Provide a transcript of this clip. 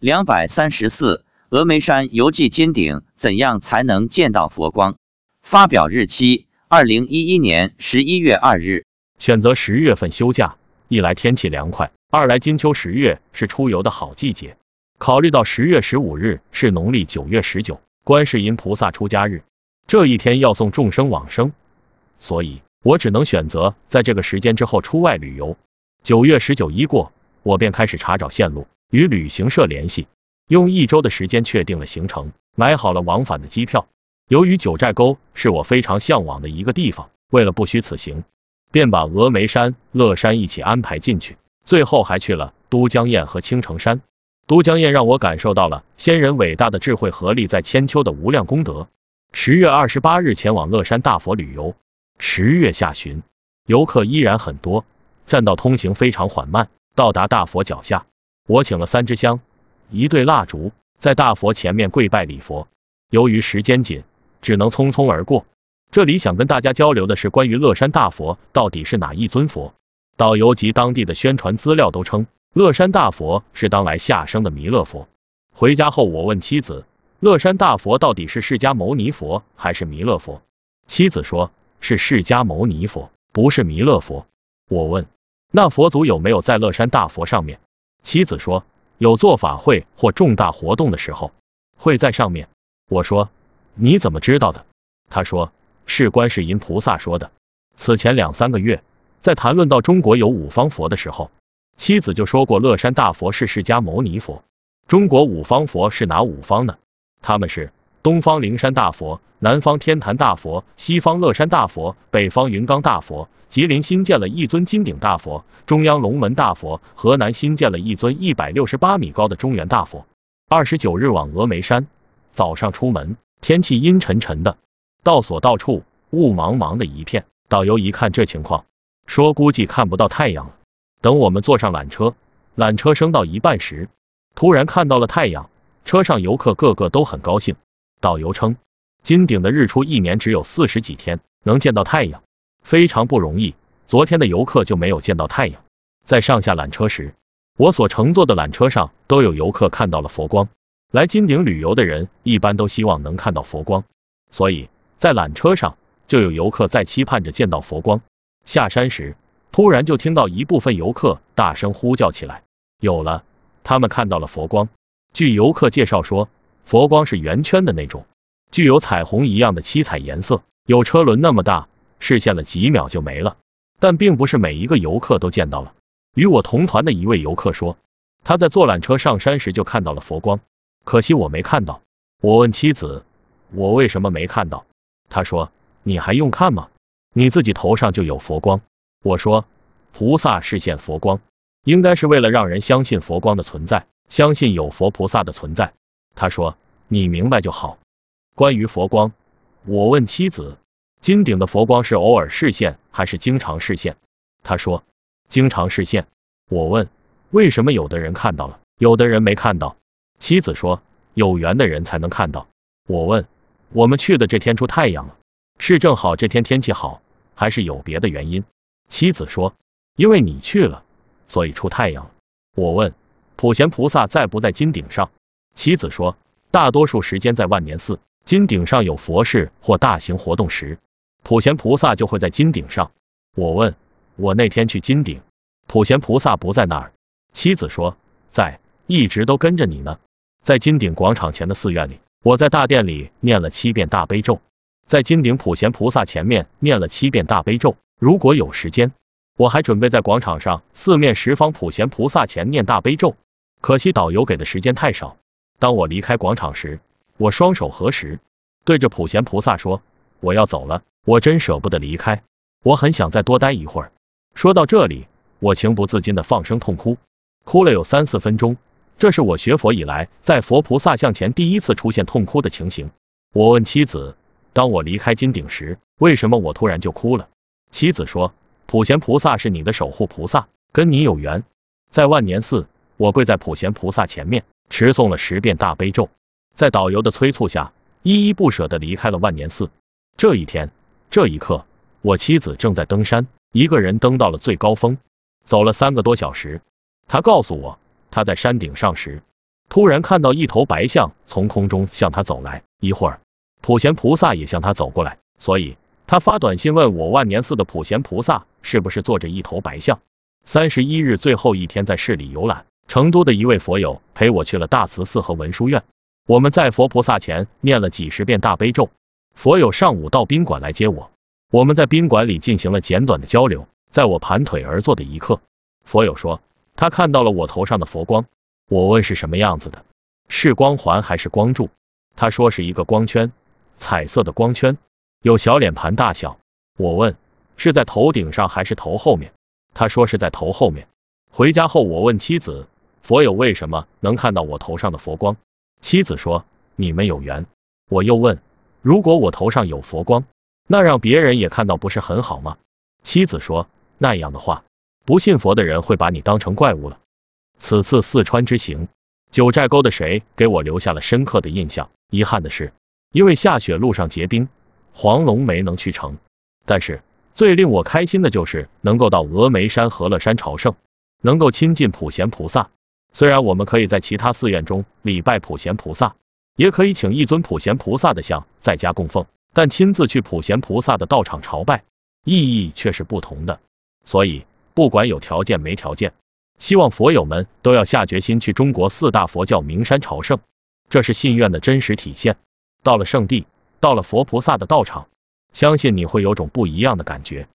两百三十四，峨眉山游记金顶，怎样才能见到佛光？发表日期：二零一一年十一月二日。选择十月份休假，一来天气凉快，二来金秋十月是出游的好季节。考虑到十月十五日是农历九月十九，观世音菩萨出家日，这一天要送众生往生，所以我只能选择在这个时间之后出外旅游。九月十九一过，我便开始查找线路。与旅行社联系，用一周的时间确定了行程，买好了往返的机票。由于九寨沟是我非常向往的一个地方，为了不虚此行，便把峨眉山、乐山一起安排进去。最后还去了都江堰和青城山。都江堰让我感受到了先人伟大的智慧和历在千秋的无量功德。十月二十八日前往乐山大佛旅游。十月下旬，游客依然很多，栈道通行非常缓慢。到达大佛脚下。我请了三支香，一对蜡烛，在大佛前面跪拜礼佛。由于时间紧，只能匆匆而过。这里想跟大家交流的是关于乐山大佛到底是哪一尊佛。导游及当地的宣传资料都称，乐山大佛是当来下生的弥勒佛。回家后，我问妻子，乐山大佛到底是释迦牟尼佛还是弥勒佛？妻子说是释迦牟尼佛，不是弥勒佛。我问，那佛祖有没有在乐山大佛上面？妻子说，有做法会或重大活动的时候，会在上面。我说，你怎么知道的？他说，是观世音菩萨说的。此前两三个月，在谈论到中国有五方佛的时候，妻子就说过乐山大佛是释迦牟尼佛。中国五方佛是哪五方呢？他们是东方灵山大佛、南方天坛大佛、西方乐山大佛、北方云冈大佛。吉林新建了一尊金顶大佛，中央龙门大佛；河南新建了一尊一百六十八米高的中原大佛。二十九日往峨眉山，早上出门，天气阴沉沉的，到所到处雾茫茫的一片。导游一看这情况，说估计看不到太阳了。等我们坐上缆车，缆车升到一半时，突然看到了太阳，车上游客个个都很高兴。导游称，金顶的日出一年只有四十几天能见到太阳。非常不容易，昨天的游客就没有见到太阳。在上下缆车时，我所乘坐的缆车上都有游客看到了佛光。来金顶旅游的人一般都希望能看到佛光，所以在缆车上就有游客在期盼着见到佛光。下山时，突然就听到一部分游客大声呼叫起来：“有了！”他们看到了佛光。据游客介绍说，佛光是圆圈的那种，具有彩虹一样的七彩颜色，有车轮那么大。视线了几秒就没了，但并不是每一个游客都见到了。与我同团的一位游客说，他在坐缆车上山时就看到了佛光，可惜我没看到。我问妻子，我为什么没看到？他说，你还用看吗？你自己头上就有佛光。我说，菩萨视现佛光，应该是为了让人相信佛光的存在，相信有佛菩萨的存在。他说，你明白就好。关于佛光，我问妻子。金顶的佛光是偶尔视现还是经常视现？他说经常视现。我问为什么有的人看到了，有的人没看到？妻子说有缘的人才能看到。我问我们去的这天出太阳了，是正好这天天气好，还是有别的原因？妻子说因为你去了，所以出太阳。我问普贤菩萨在不在金顶上？妻子说大多数时间在万年寺。金顶上有佛事或大型活动时。普贤菩萨就会在金顶上。我问，我那天去金顶，普贤菩萨不在那儿。妻子说，在，一直都跟着你呢。在金顶广场前的寺院里，我在大殿里念了七遍大悲咒，在金顶普贤菩萨前面念了七遍大悲咒。如果有时间，我还准备在广场上四面十方普贤菩萨前念大悲咒。可惜导游给的时间太少。当我离开广场时，我双手合十，对着普贤菩萨说，我要走了。我真舍不得离开，我很想再多待一会儿。说到这里，我情不自禁的放声痛哭，哭了有三四分钟。这是我学佛以来在佛菩萨像前第一次出现痛哭的情形。我问妻子，当我离开金顶时，为什么我突然就哭了？妻子说，普贤菩萨是你的守护菩萨，跟你有缘。在万年寺，我跪在普贤菩萨前面，持诵了十遍大悲咒，在导游的催促下，依依不舍的离开了万年寺。这一天。这一刻，我妻子正在登山，一个人登到了最高峰，走了三个多小时。她告诉我，她在山顶上时，突然看到一头白象从空中向他走来，一会儿普贤菩萨也向他走过来，所以他发短信问我万年寺的普贤菩萨是不是坐着一头白象。三十一日最后一天在市里游览，成都的一位佛友陪我去了大慈寺和文殊院，我们在佛菩萨前念了几十遍大悲咒。佛友上午到宾馆来接我，我们在宾馆里进行了简短的交流。在我盘腿而坐的一刻，佛友说他看到了我头上的佛光。我问是什么样子的，是光环还是光柱？他说是一个光圈，彩色的光圈，有小脸盘大小。我问是在头顶上还是头后面？他说是在头后面。回家后我问妻子，佛友为什么能看到我头上的佛光？妻子说你们有缘。我又问，如果我头上有佛光，那让别人也看到不是很好吗？妻子说那样的话，不信佛的人会把你当成怪物了。此次四川之行，九寨沟的谁给我留下了深刻的印象。遗憾的是，因为下雪路上结冰，黄龙没能去成。但是最令我开心的就是能够到峨眉山和乐山朝圣，能够亲近普贤菩萨。虽然我们可以在其他寺院中礼拜普贤菩萨，也可以请一尊普贤菩萨的像在家供奉，但亲自去普贤菩萨的道场朝拜，意义却是不同的。所以不管有条件没条件。希望佛友们都要下决心去中国四大佛教名山朝圣，这是信愿的真实体现。到了圣地，到了佛菩萨的道场，相信你会有种不一样的感觉。